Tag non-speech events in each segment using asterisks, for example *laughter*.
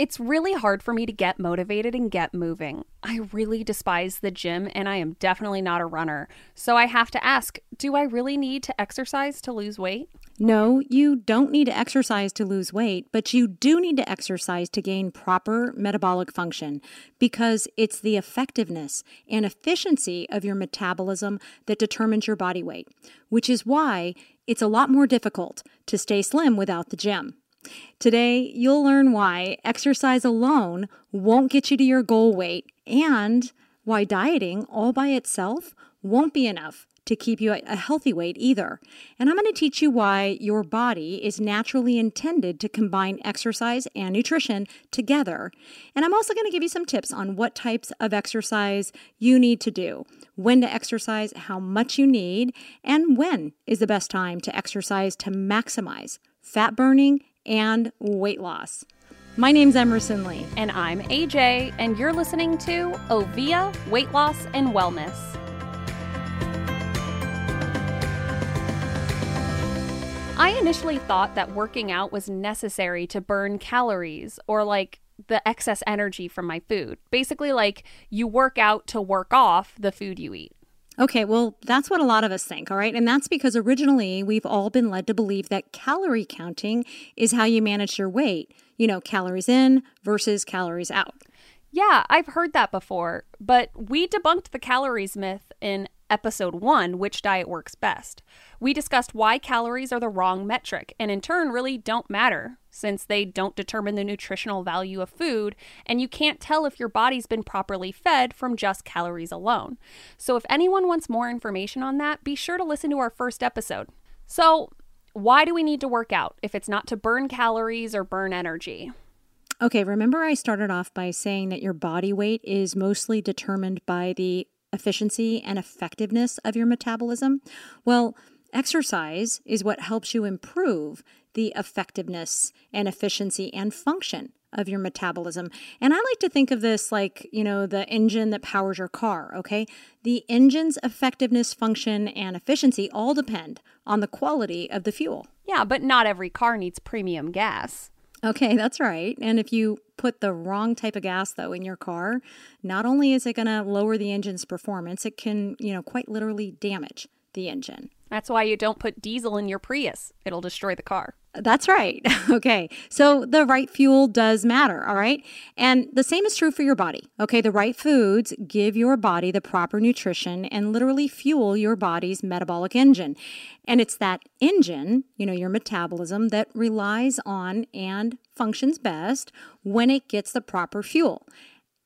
It's really hard for me to get motivated and get moving. I really despise the gym and I am definitely not a runner. So I have to ask do I really need to exercise to lose weight? No, you don't need to exercise to lose weight, but you do need to exercise to gain proper metabolic function because it's the effectiveness and efficiency of your metabolism that determines your body weight, which is why it's a lot more difficult to stay slim without the gym. Today, you'll learn why exercise alone won't get you to your goal weight and why dieting all by itself won't be enough to keep you at a healthy weight either. And I'm going to teach you why your body is naturally intended to combine exercise and nutrition together. And I'm also going to give you some tips on what types of exercise you need to do, when to exercise, how much you need, and when is the best time to exercise to maximize fat burning and weight loss. My name's Emerson Lee. And I'm AJ, and you're listening to Ovvia Weight Loss and Wellness. I initially thought that working out was necessary to burn calories or like the excess energy from my food. Basically, like you work out to work off the food you eat. Okay, well, that's what a lot of us think, all right? And that's because originally we've all been led to believe that calorie counting is how you manage your weight. You know, calories in versus calories out. Yeah, I've heard that before, but we debunked the calories myth in episode one, Which Diet Works Best. We discussed why calories are the wrong metric and in turn really don't matter since they don't determine the nutritional value of food and you can't tell if your body's been properly fed from just calories alone. So if anyone wants more information on that, be sure to listen to our first episode. So, why do we need to work out if it's not to burn calories or burn energy? Okay, remember I started off by saying that your body weight is mostly determined by the efficiency and effectiveness of your metabolism? Well, exercise is what helps you improve the effectiveness and efficiency and function of your metabolism. And I like to think of this like, you know, the engine that powers your car, okay? The engine's effectiveness, function, and efficiency all depend on the quality of the fuel. Yeah, but not every car needs premium gas. Okay, that's right. And if you put the wrong type of gas though in your car, not only is it going to lower the engine's performance, it can, you know, quite literally damage the engine. That's why you don't put diesel in your Prius. It'll destroy the car. That's right. *laughs* Okay. So the right fuel does matter. All right. And the same is true for your body. Okay. The right foods give your body the proper nutrition and literally fuel your body's metabolic engine. And it's that engine, you know, your metabolism that relies on and functions best when it gets the proper fuel.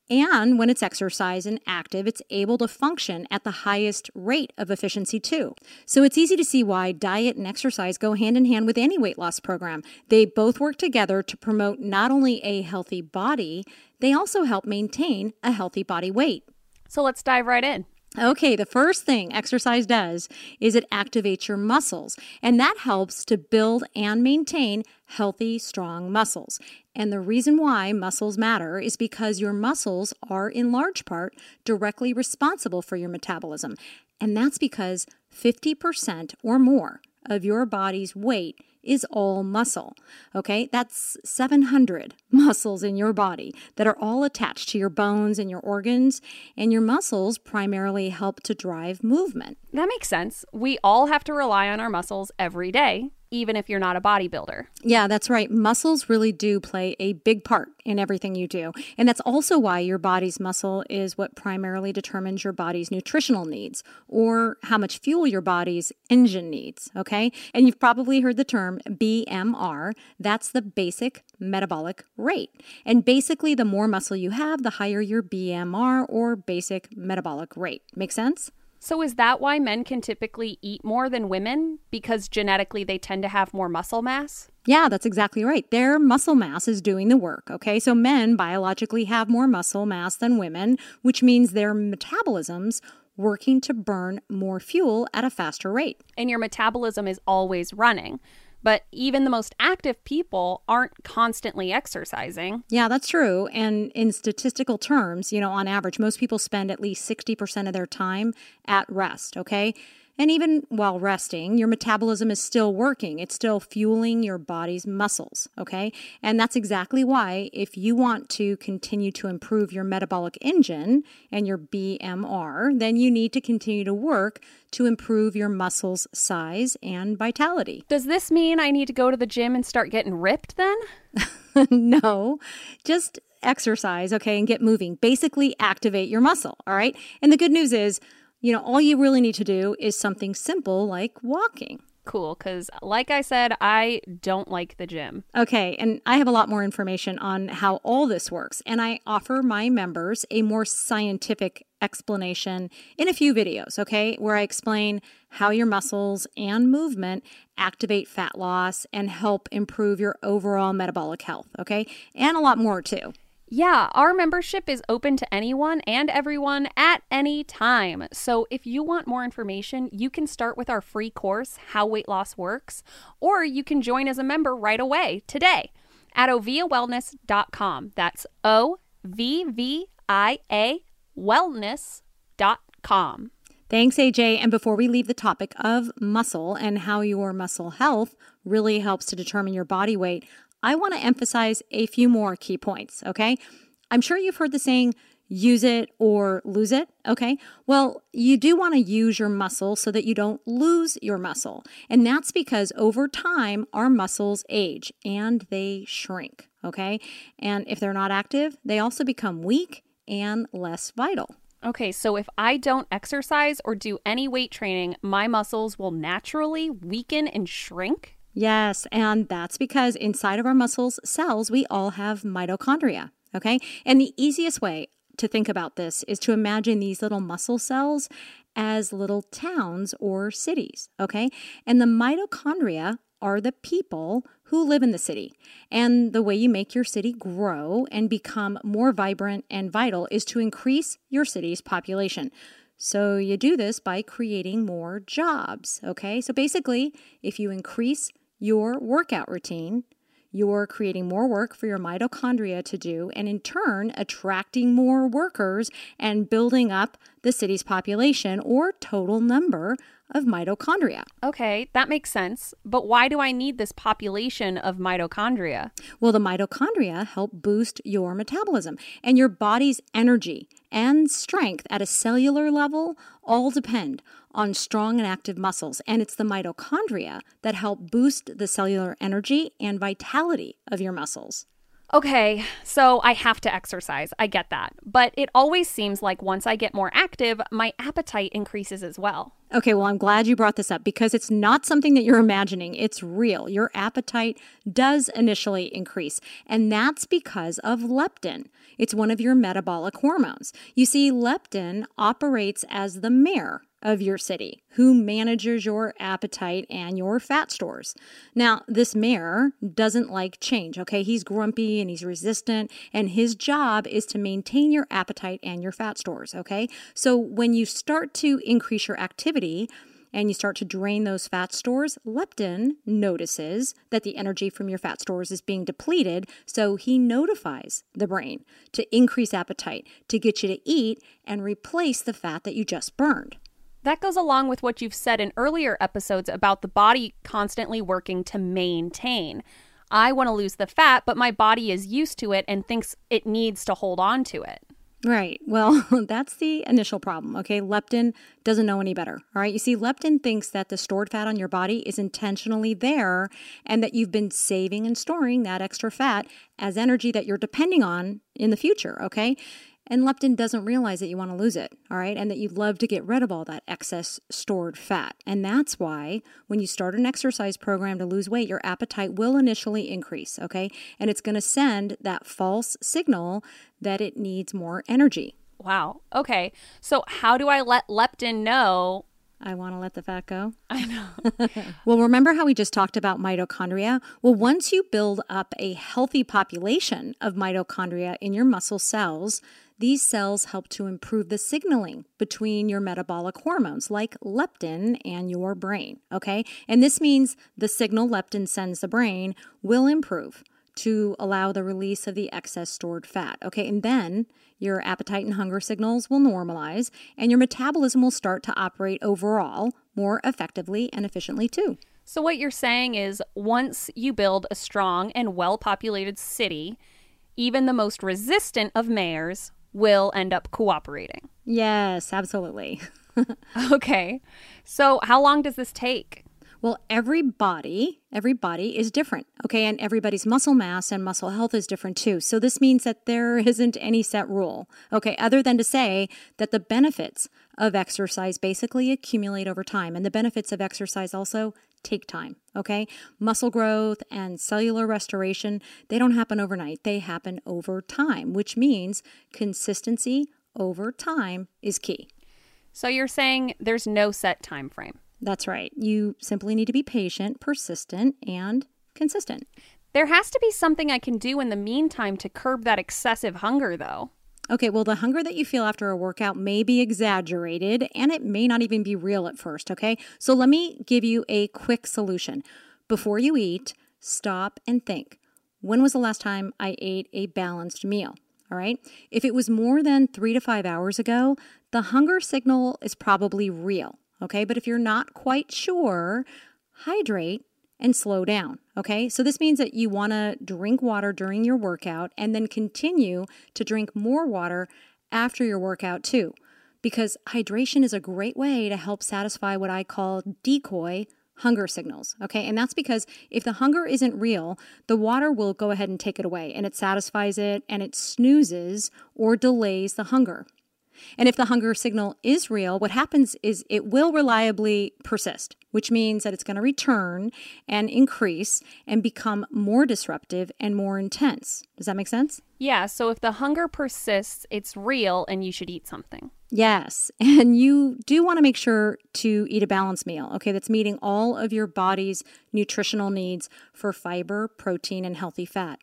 And when it's exercise and active, it's able to function at the highest rate of efficiency too. So it's easy to see why diet and exercise go hand in hand with any weight loss program. They both work together to promote not only a healthy body, they also help maintain a healthy body weight. So let's dive right in. Okay, the first thing exercise does is it activates your muscles, and that helps to build and maintain healthy, strong muscles. And the reason why muscles matter is because your muscles are, in large part, directly responsible for your metabolism. And that's because 50% or more of your body's weight is all muscle. Okay, that's 700 *laughs* muscles in your body that are all attached to your bones and your organs, and your muscles primarily help to drive movement. That makes sense. We all have to rely on our muscles every day even if you're not a bodybuilder. Yeah, that's right. Muscles really do play a big part in everything you do. And that's also why your body's muscle is what primarily determines your body's nutritional needs or how much fuel your body's engine needs. Okay. And you've probably heard the term BMR. That's the basic metabolic rate. And basically, the more muscle you have, the higher your BMR or basic metabolic rate. Make sense? So, is that why men can typically eat more than women? Because genetically they tend to have more muscle mass? Yeah, that's exactly right. Their muscle mass is doing the work, okay? So, men biologically have more muscle mass than women, which means their metabolisms working to burn more fuel at a faster rate. And your metabolism is always running. But even the most active people aren't constantly exercising. Yeah, that's true. And in statistical terms, you know, on average, most people spend at least 60% of their time at rest, okay? And even while resting, your metabolism is still working. It's still fueling your body's muscles, okay? And that's exactly why, if you want to continue to improve your metabolic engine and your BMR, then you need to continue to work to improve your muscles' size and vitality. Does this mean I need to go to the gym and start getting ripped then? *laughs* no, just exercise, okay, and get moving. Basically, activate your muscle, all right? And the good news is, you know, all you really need to do is something simple like walking. Cool, because like I said, I don't like the gym. Okay, and I have a lot more information on how all this works, and I offer my members a more scientific explanation in a few videos, okay, where I explain how your muscles and movement activate fat loss and help improve your overall metabolic health, okay, and a lot more too. Yeah, our membership is open to anyone and everyone at any time. So if you want more information, you can start with our free course, How Weight Loss Works, or you can join as a member right away today at ovviawellness.com. That's O V V I A wellness.com. Thanks, AJ. And before we leave the topic of muscle and how your muscle health really helps to determine your body weight, I want to emphasize a few more key points, okay? I'm sure you've heard the saying, use it or lose it, okay? Well, you do want to use your muscle so that you don't lose your muscle. And that's because over time, our muscles age and they shrink, okay? And if they're not active, they also become weak and less vital. Okay, so if I don't exercise or do any weight training, my muscles will naturally weaken and shrink? Yes, and that's because inside of our muscles cells, we all have mitochondria. Okay. And the easiest way to think about this is to imagine these little muscle cells as little towns or cities. Okay. And the mitochondria are the people who live in the city. And the way you make your city grow and become more vibrant and vital is to increase your city's population. So you do this by creating more jobs. Okay. So basically, if you increase your workout routine, you're creating more work for your mitochondria to do, and in turn, attracting more workers and building up the city's population or total number of mitochondria. Okay, that makes sense. But why do I need this population of mitochondria? Well, the mitochondria help boost your metabolism and your body's energy and strength at a cellular level all depend on strong and active muscles. And it's the mitochondria that help boost the cellular energy and vitality of your muscles. Okay, so I have to exercise. I get that. But it always seems like once I get more active, my appetite increases as well. Okay, well, I'm glad you brought this up because it's not something that you're imagining. It's real. Your appetite does initially increase, and that's because of leptin. It's one of your metabolic hormones. You see, leptin operates as the mayor of your city who manages your appetite and your fat stores. Now, this mayor doesn't like change, okay? He's grumpy and he's resistant, and his job is to maintain your appetite and your fat stores, okay? So when you start to increase your activity, and you start to drain those fat stores, leptin notices that the energy from your fat stores is being depleted. So he notifies the brain to increase appetite, to get you to eat and replace the fat that you just burned. That goes along with what you've said in earlier episodes about the body constantly working to maintain. I want to lose the fat, but my body is used to it and thinks it needs to hold on to it. Right. Well, *laughs* that's the initial problem. Okay. Leptin doesn't know any better. All right. You see, leptin thinks that the stored fat on your body is intentionally there and that you've been saving and storing that extra fat as energy that you're depending on in the future. Okay. And leptin doesn't realize that you want to lose it, all right, and that you'd love to get rid of all that excess stored fat. And that's why when you start an exercise program to lose weight, your appetite will initially increase, okay? And it's going to send that false signal that it needs more energy. Wow. Okay. So, how do I let leptin know I want to let the fat go. *laughs* I know. *laughs* well, remember how we just talked about mitochondria? Well, once you build up a healthy population of mitochondria in your muscle cells, these cells help to improve the signaling between your metabolic hormones like leptin and your brain. Okay. And this means the signal leptin sends the brain will improve to allow the release of the excess stored fat. Okay. And then your appetite and hunger signals will normalize and your metabolism will start to operate overall more effectively and efficiently too. So, what you're saying is once you build a strong and well populated city, even the most resistant of mayors will end up cooperating. Yes, absolutely. *laughs* okay. So, how long does this take? Well, every body, every body is different, okay? And everybody's muscle mass and muscle health is different too. So this means that there isn't any set rule, okay, other than to say that the benefits of exercise basically accumulate over time. And the benefits of exercise also take time, okay? Muscle growth and cellular restoration, they don't happen overnight. They happen over time, which means consistency over time is key. So you're saying there's no set time frame. That's right. You simply need to be patient, persistent, and consistent. There has to be something I can do in the meantime to curb that excessive hunger, though. Okay, well, the hunger that you feel after a workout may be exaggerated and it may not even be real at first, okay? So let me give you a quick solution. Before you eat, stop and think when was the last time I ate a balanced meal? All right. If it was more than three to five hours ago, the hunger signal is probably real. Okay. But if you're not quite sure, hydrate and slow down. Okay. So this means that you want to drink water during your workout and then continue to drink more water after your workout too. Because hydration is a great way to help satisfy what I call decoy hunger signals. Okay. And that's because if the hunger isn't real, the water will go ahead and take it away and it satisfies it and it snoozes or delays the hunger. And if the hunger signal is real, what happens is it will reliably persist, which means that it's going to return and increase and become more disruptive and more intense. Does that make sense? Yeah. So if the hunger persists, it's real and you should eat something. Yes. *laughs* And you do want to make sure to eat a balanced meal, okay, that's meeting all of your body's nutritional needs for fiber, protein, and healthy fat.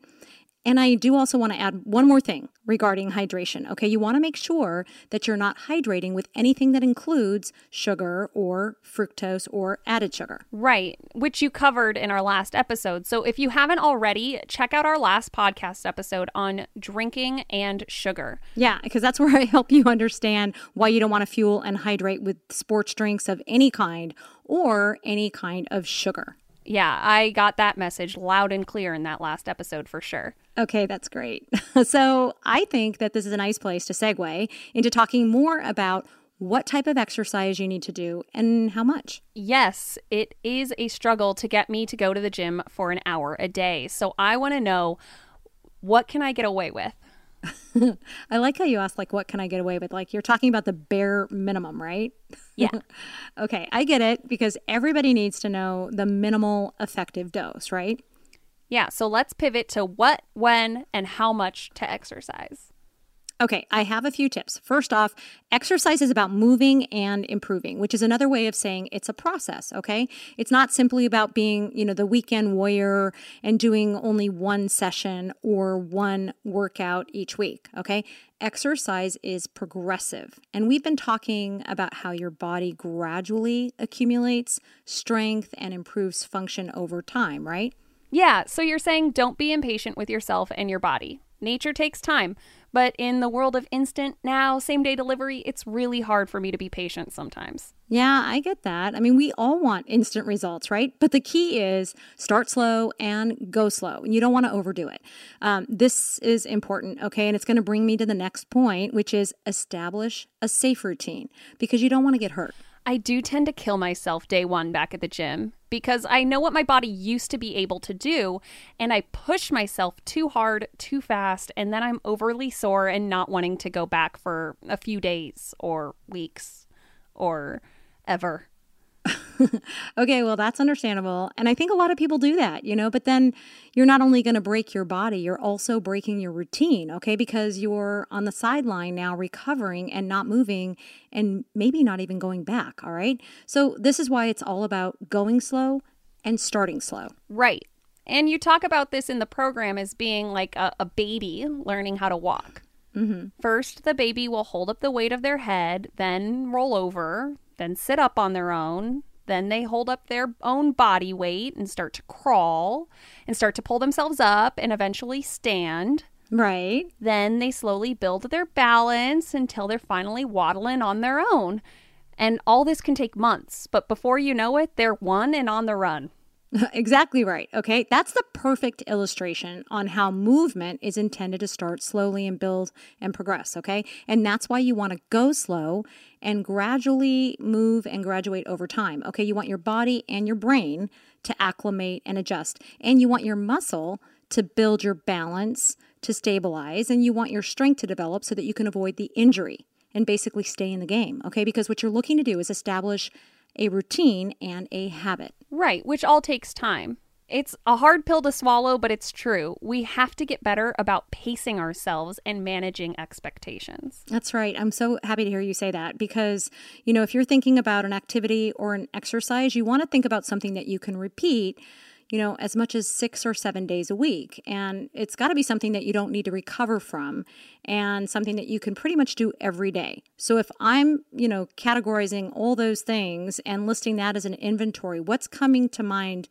And I do also want to add one more thing regarding hydration. Okay, you want to make sure that you're not hydrating with anything that includes sugar or fructose or added sugar. Right, which you covered in our last episode. So if you haven't already, check out our last podcast episode on drinking and sugar. Yeah, because that's *laughs* where I help you understand why you don't want to fuel and hydrate with sports drinks of any kind or any kind of sugar. Yeah, I got that message loud and clear in that last episode for sure. Okay, that's great. *laughs* so I think that this is a nice place to segue into talking more about what type of exercise you need to do and how much. Yes, it is a struggle to get me to go to the gym for an hour a day. So I want to know what can I get away with? *laughs* I like how you asked, like, what can I get away with? Like, you're talking about the bare minimum, right? Yeah. *laughs* okay, I get it because everybody needs to know the minimal effective dose, right? Yeah, so let's pivot to what, when, and how much to exercise. Okay, I have a few tips. First off, exercise is about moving and improving, which is another way of saying it's a process, okay? It's not simply about being, you know, the weekend warrior and doing only one session or one workout each week, okay? Exercise is progressive. And we've been talking about how your body gradually accumulates strength and improves function over time, right? Yeah, so you're saying don't be impatient with yourself and your body. Nature takes time. But in the world of instant now, same day delivery, it's really hard for me to be patient sometimes. Yeah, I get that. I mean, we all want instant results, right? But the key is start slow and go slow. You don't want to overdo it. Um, this is important, okay? And it's going to bring me to the next point, which is establish a safe routine because you don't want to get hurt. I do tend to kill myself day one back at the gym because I know what my body used to be able to do, and I push myself too hard, too fast, and then I'm overly sore and not wanting to go back for a few days or weeks or ever. *laughs* okay, well, that's understandable. And I think a lot of people do that, you know, but then you're not only going to break your body, you're also breaking your routine, okay, because you're on the sideline now recovering and not moving and maybe not even going back, all right? So this is why it's all about going slow and starting slow. Right. And you talk about this in the program as being like a, a baby learning how to walk. Mm-hmm. First, the baby will hold up the weight of their head, then roll over, then sit up on their own, then they hold up their own body weight and start to crawl and start to pull themselves up and eventually stand. Right. Then they slowly build their balance until they're finally waddling on their own. And all this can take months, but before you know it, they're one and on the run. *laughs* exactly right. Okay. That's the perfect illustration on how movement is intended to start slowly and build and progress. Okay. And that's why you want to go slow and gradually move and graduate over time. Okay. You want your body and your brain to acclimate and adjust. And you want your muscle to build your balance, to stabilize, and you want your strength to develop so that you can avoid the injury and basically stay in the game. Okay. Because what you're looking to do is establish a routine and a habit. Right, which all takes time. It's a hard pill to swallow, but it's true. We have to get better about pacing ourselves and managing expectations. That's right. I'm so happy to hear you say that because, you know, if you're thinking about an activity or an exercise, you want to think about something that you can repeat you know, as much as six or seven days a week. And it's got to be something that you don't need to recover from and something that you can pretty much do every day. So if I'm, you know, categorizing all those things and listing that as an inventory, what's coming to mind?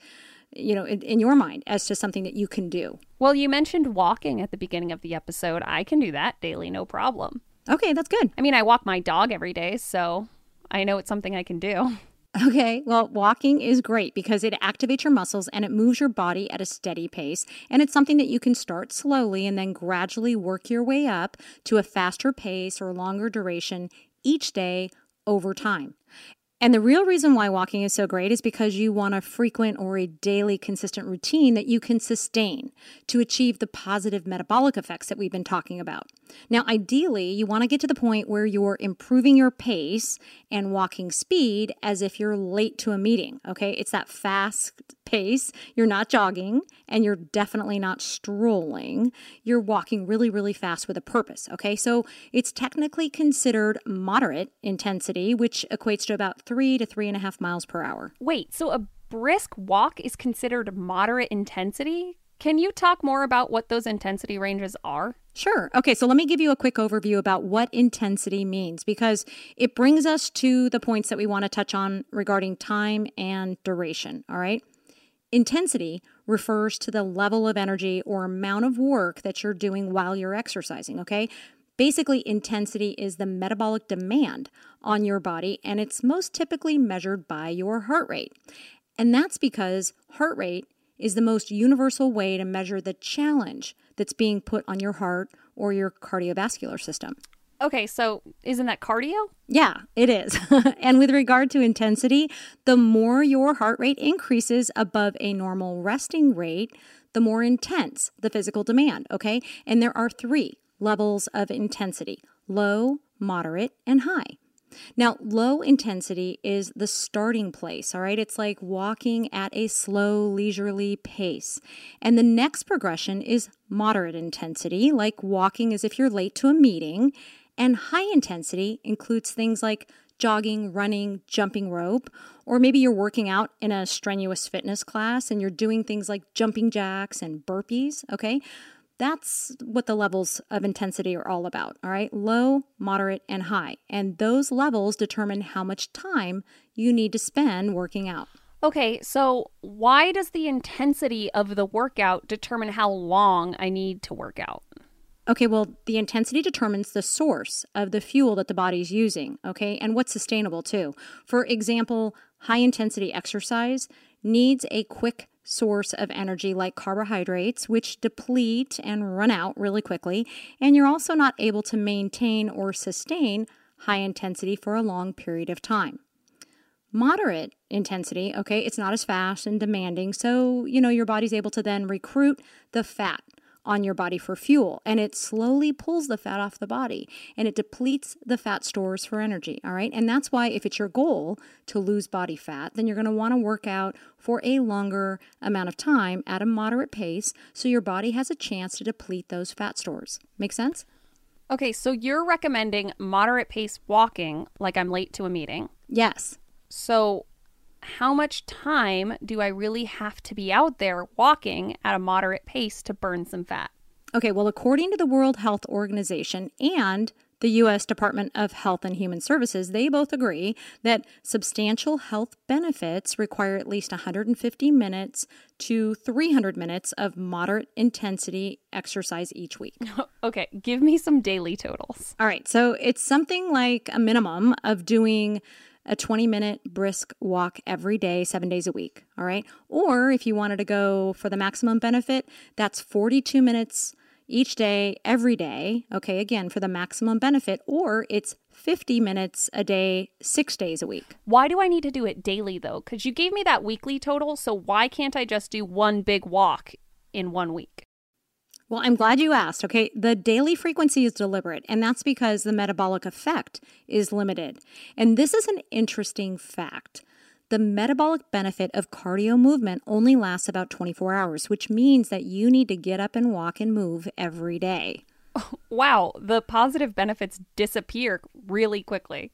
you know, in, in, your mind as to something that you can do. Well, you mentioned walking at the beginning of the episode. I can do that daily, no problem. Okay, that's good. I mean, I walk my dog every day, so I know it's something I can do. *laughs* Okay, well, walking is great because it activates your muscles and it moves your body at a steady pace. And it's something that you can start slowly and then gradually work your way up to a faster pace or longer duration each day over time. And the real reason why walking is so great is because you want a frequent or a daily consistent routine that you can sustain to achieve the positive metabolic effects that we've been talking about. Now, ideally, you want to get to the point where you're improving your pace and walking speed as if you're late to a meeting. Okay. It's that fast pace. You're not jogging and you're definitely not strolling. You're walking really, really fast with a purpose. Okay. So it's technically considered moderate intensity, which equates to about three to three and a half miles per hour. Wait, so a brisk walk is considered moderate intensity? Can you talk more about what those intensity ranges are? Sure. Okay, so let me give you a quick overview about what intensity means because it brings us to the points that we want to touch on regarding time and duration. All right. Intensity refers to the level of energy or amount of work that you're doing while you're exercising. Okay. Basically, intensity is the metabolic demand on your body, and it's most typically measured by your heart rate. And that's because heart rate is the most universal way to measure the challenge that's being put on your heart or your cardiovascular system. Okay, so isn't that cardio? Yeah, it is. *laughs* and with regard to intensity, the more your heart rate increases above a normal resting rate, the more intense the physical demand, okay? And there are three levels of intensity low, moderate, and high. Now, low intensity is the starting place, all right? It's like walking at a slow, leisurely pace. And the next progression is moderate intensity, like walking as if you're late to a meeting. And high intensity includes things like jogging, running, jumping rope, or maybe you're working out in a strenuous fitness class and you're doing things like jumping jacks and burpees, okay? That's what the levels of intensity are all about, all right? Low, moderate, and high. And those levels determine how much time you need to spend working out. Okay, so why does the intensity of the workout determine how long I need to work out? Okay, well, the intensity determines the source of the fuel that the body's using, okay, and what's sustainable too. For example, high intensity exercise needs a quick source of energy like carbohydrates, which deplete and run out really quickly, and you're also not able to maintain or sustain high intensity for a long period of time. Moderate intensity, okay, it's not as fast and demanding, so you know your body's able to then recruit the fat on your body for fuel and it slowly pulls the fat off the body and it depletes the fat stores for energy. All right. And that's why if it's your goal to lose body fat, then you're going to want to work out for a longer amount of time at a moderate pace so your body has a chance to deplete those fat stores. Make sense? Okay. So you're recommending moderate pace walking like I'm late to a meeting. Yes. So how much time do I really have to be out there walking at a moderate pace to burn some fat? Okay, well, according to the World Health Organization and the U.S. Department of Health and Human Services, they both agree that substantial health benefits require at least 150 minutes to 300 minutes of moderate intensity exercise each week. *laughs* okay, give me some daily totals. All right, so it's something like a minimum of doing a 20 minute brisk walk every day, seven days a week. All right. Or if you wanted to go for the maximum benefit, that's 42 minutes each day, every day. Okay. Again, for the maximum benefit, or it's 50 minutes a day, six days a week. Why do I need to do it daily though? Because you gave me that weekly total. So why can't I just do one big walk in one week? Well, I'm glad you asked. Okay. The daily frequency is deliberate, and that's because the metabolic effect is limited. And this is an interesting fact. The metabolic benefit of cardio movement only lasts about 24 hours, which means that you need to get up and walk and move every day. *laughs* Wow, the positive benefits disappear really quickly.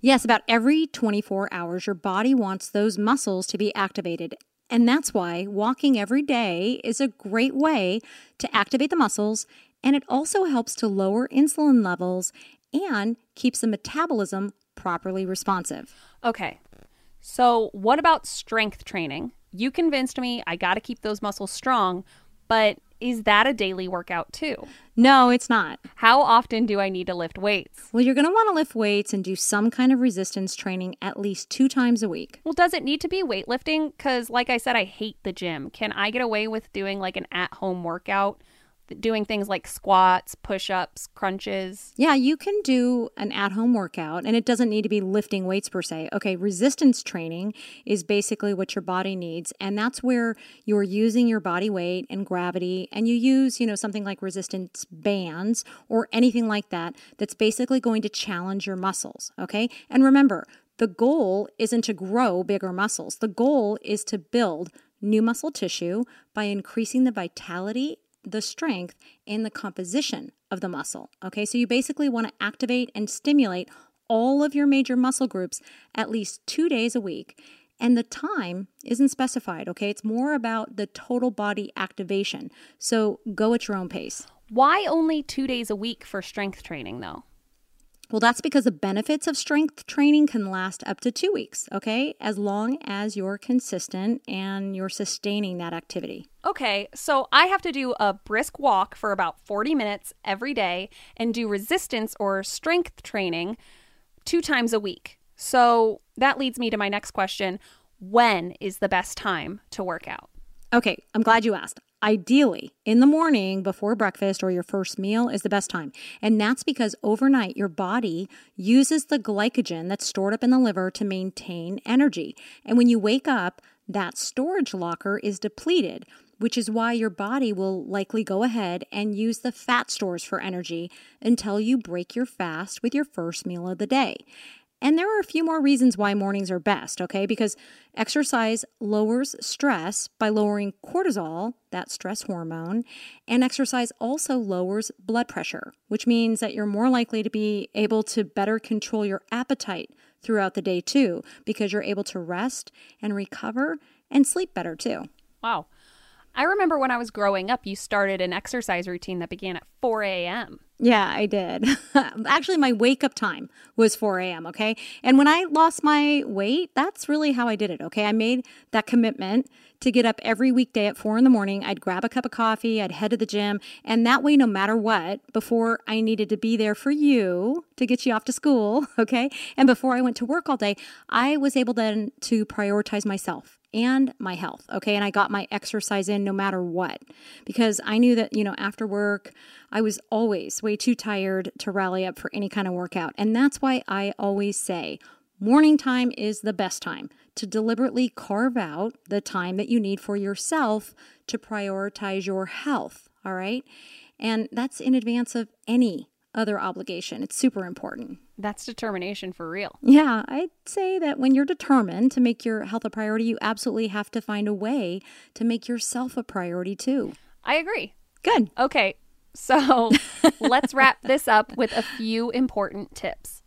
Yes, about every 24 hours, your body wants those muscles to be activated. And that's why walking every day is a great way to activate the muscles, and it also helps to lower insulin levels and keeps the metabolism properly responsive. Okay, so what about strength training? You convinced me I got to keep those muscles strong, but is that a daily workout too? No, it's not. How often do I need to lift weights? Well, you're going to want to lift weights and do some kind of resistance training at least two times a week. Well, does it need to be weightlifting? Because, like I said, I hate the gym. Can I get away with doing like an at home workout? Doing things like squats, push ups, crunches. Yeah, you can do an at home workout and it doesn't need to be lifting weights per se. Okay, resistance training is basically what your body needs. And that's where you're using your body weight and gravity and you use, you know, something like resistance bands or anything like that that's basically going to challenge your muscles. Okay, and remember, the goal isn't to grow bigger muscles, the goal is to build new muscle tissue by increasing the vitality the strength in the composition of the muscle. Okay, so you basically want to activate and stimulate all of your major muscle groups at least two days a week. And the time isn't specified, okay? It's more about the total body activation. So go at your own pace. Why only two days a week for strength training, though? Well, that's because the benefits of strength training can last up to two weeks, okay? As long as you're consistent and you're sustaining that activity. Okay, so I have to do a brisk walk for about 40 minutes every day and do resistance or strength training two times a week. So that leads me to my next question When is the best time to work out? Okay, I'm glad you asked. Ideally, in the morning before breakfast or your first meal is the best time. And that's because overnight your body uses the glycogen that's stored up in the liver to maintain energy. And when you wake up, that storage locker is depleted, which is why your body will likely go ahead and use the fat stores for energy until you break your fast with your first meal of the day. And there are a few more reasons why mornings are best, okay? Because exercise lowers stress by lowering cortisol, that stress hormone, and exercise also lowers blood pressure, which means that you're more likely to be able to better control your appetite throughout the day too, because you're able to rest and recover and sleep better too. Wow. I remember when I was growing up, you started an exercise routine that began at 4 a.m. Yeah, I did. *laughs* Actually, my wake up time was 4 a.m. Okay. And when I lost my weight, that's really how I did it. Okay. I made that commitment to get up every weekday at four in the morning. I'd grab a cup of coffee, I'd head to the gym. And that way, no matter what, before I needed to be there for you to get you off to school, *laughs* okay, and before I went to work all day, I was able then to prioritize myself and my health. Okay. And I got my exercise in no matter what because I knew that, you know, after work, I was always way too tired to rally up for any kind of workout. And that's why I always say morning time is the best time to deliberately carve out the time that you need for yourself to prioritize your health. All right. And that's in advance of any other obligation. It's super important. That's determination for real. Yeah, I'd say that when you're determined to make your health a priority, you absolutely have to find a way to make yourself a priority too. I agree. Good. Okay, so *laughs* let's wrap this up with a few important tips.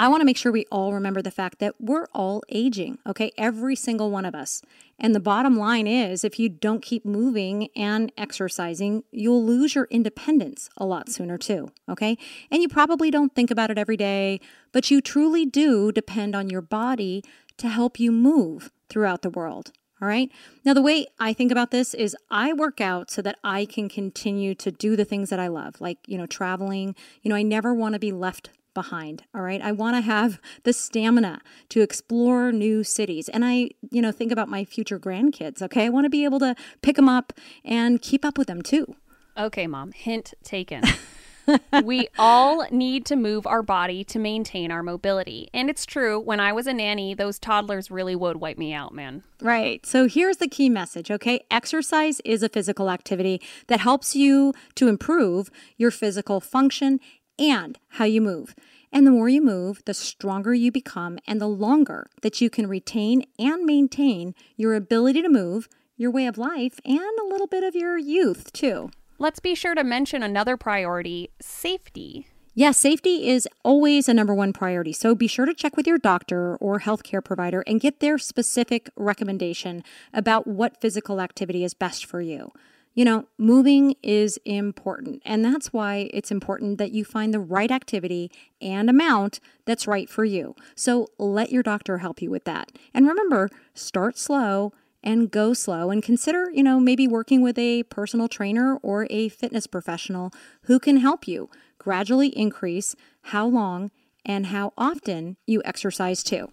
I want to make sure we all remember the fact that we're all aging, okay? Every single one of us. And the bottom line is if you don't keep moving and exercising, you'll lose your independence a lot sooner too, okay? And you probably don't think about it every day, but you truly do depend on your body to help you move throughout the world. All right. Now, the way I think about this is I work out so that I can continue to do the things that I love, like, you know, traveling. You know, I never want to be left behind. All right. I want to have the stamina to explore new cities. And I, you know, think about my future grandkids. Okay. I want to be able to pick them up and keep up with them too. Okay, mom. Hint taken. *laughs* we all need to move our body to maintain our mobility. And it's true, when I was a nanny, those toddlers really would wipe me out, man. Right. So here's the key message, okay? Exercise is a physical activity that helps you to improve your physical function and how you move. And the more you move, the stronger you become and the longer that you can retain and maintain your ability to move, your way of life, and a little bit of your youth, too. Let's be sure to mention another priority safety. Yeah, safety is always a number one priority. So be sure to check with your doctor or healthcare provider and get their specific recommendation about what physical activity is best for you. You know, moving is important, and that's why it's important that you find the right activity and amount that's right for you. So let your doctor help you with that. And remember, start slow and go slow and consider, you know, maybe working with a personal trainer or a fitness professional who can help you gradually increase how long and how often you exercise too.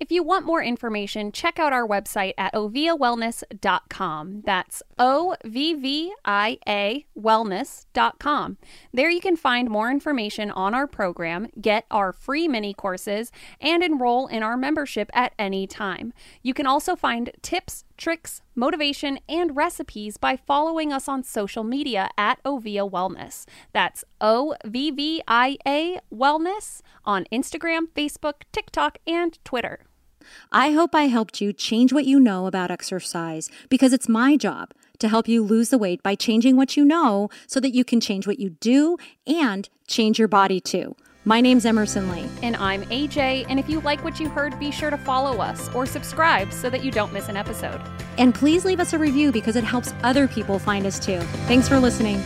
If you want more information, check out our website at ovviawellness.com. That's O V V I A wellness.com. There you can find more information on our program, get our free mini courses, and enroll in our membership at any time. You can also find tips, tricks, motivation, and recipes by following us on social media at Ovvia Wellness. That's O V V I A Wellness on Instagram, Facebook, TikTok, and Twitter. I hope I helped you change what you know about exercise because it's my job to help you lose the weight by changing what you know so that you can change what you do and change your body too. My name's Emerson Lee. And I'm AJ. And if you like what you heard, be sure to follow us or subscribe so that you don't miss an episode. And please leave us a review because it helps other people find us too. Thanks for listening.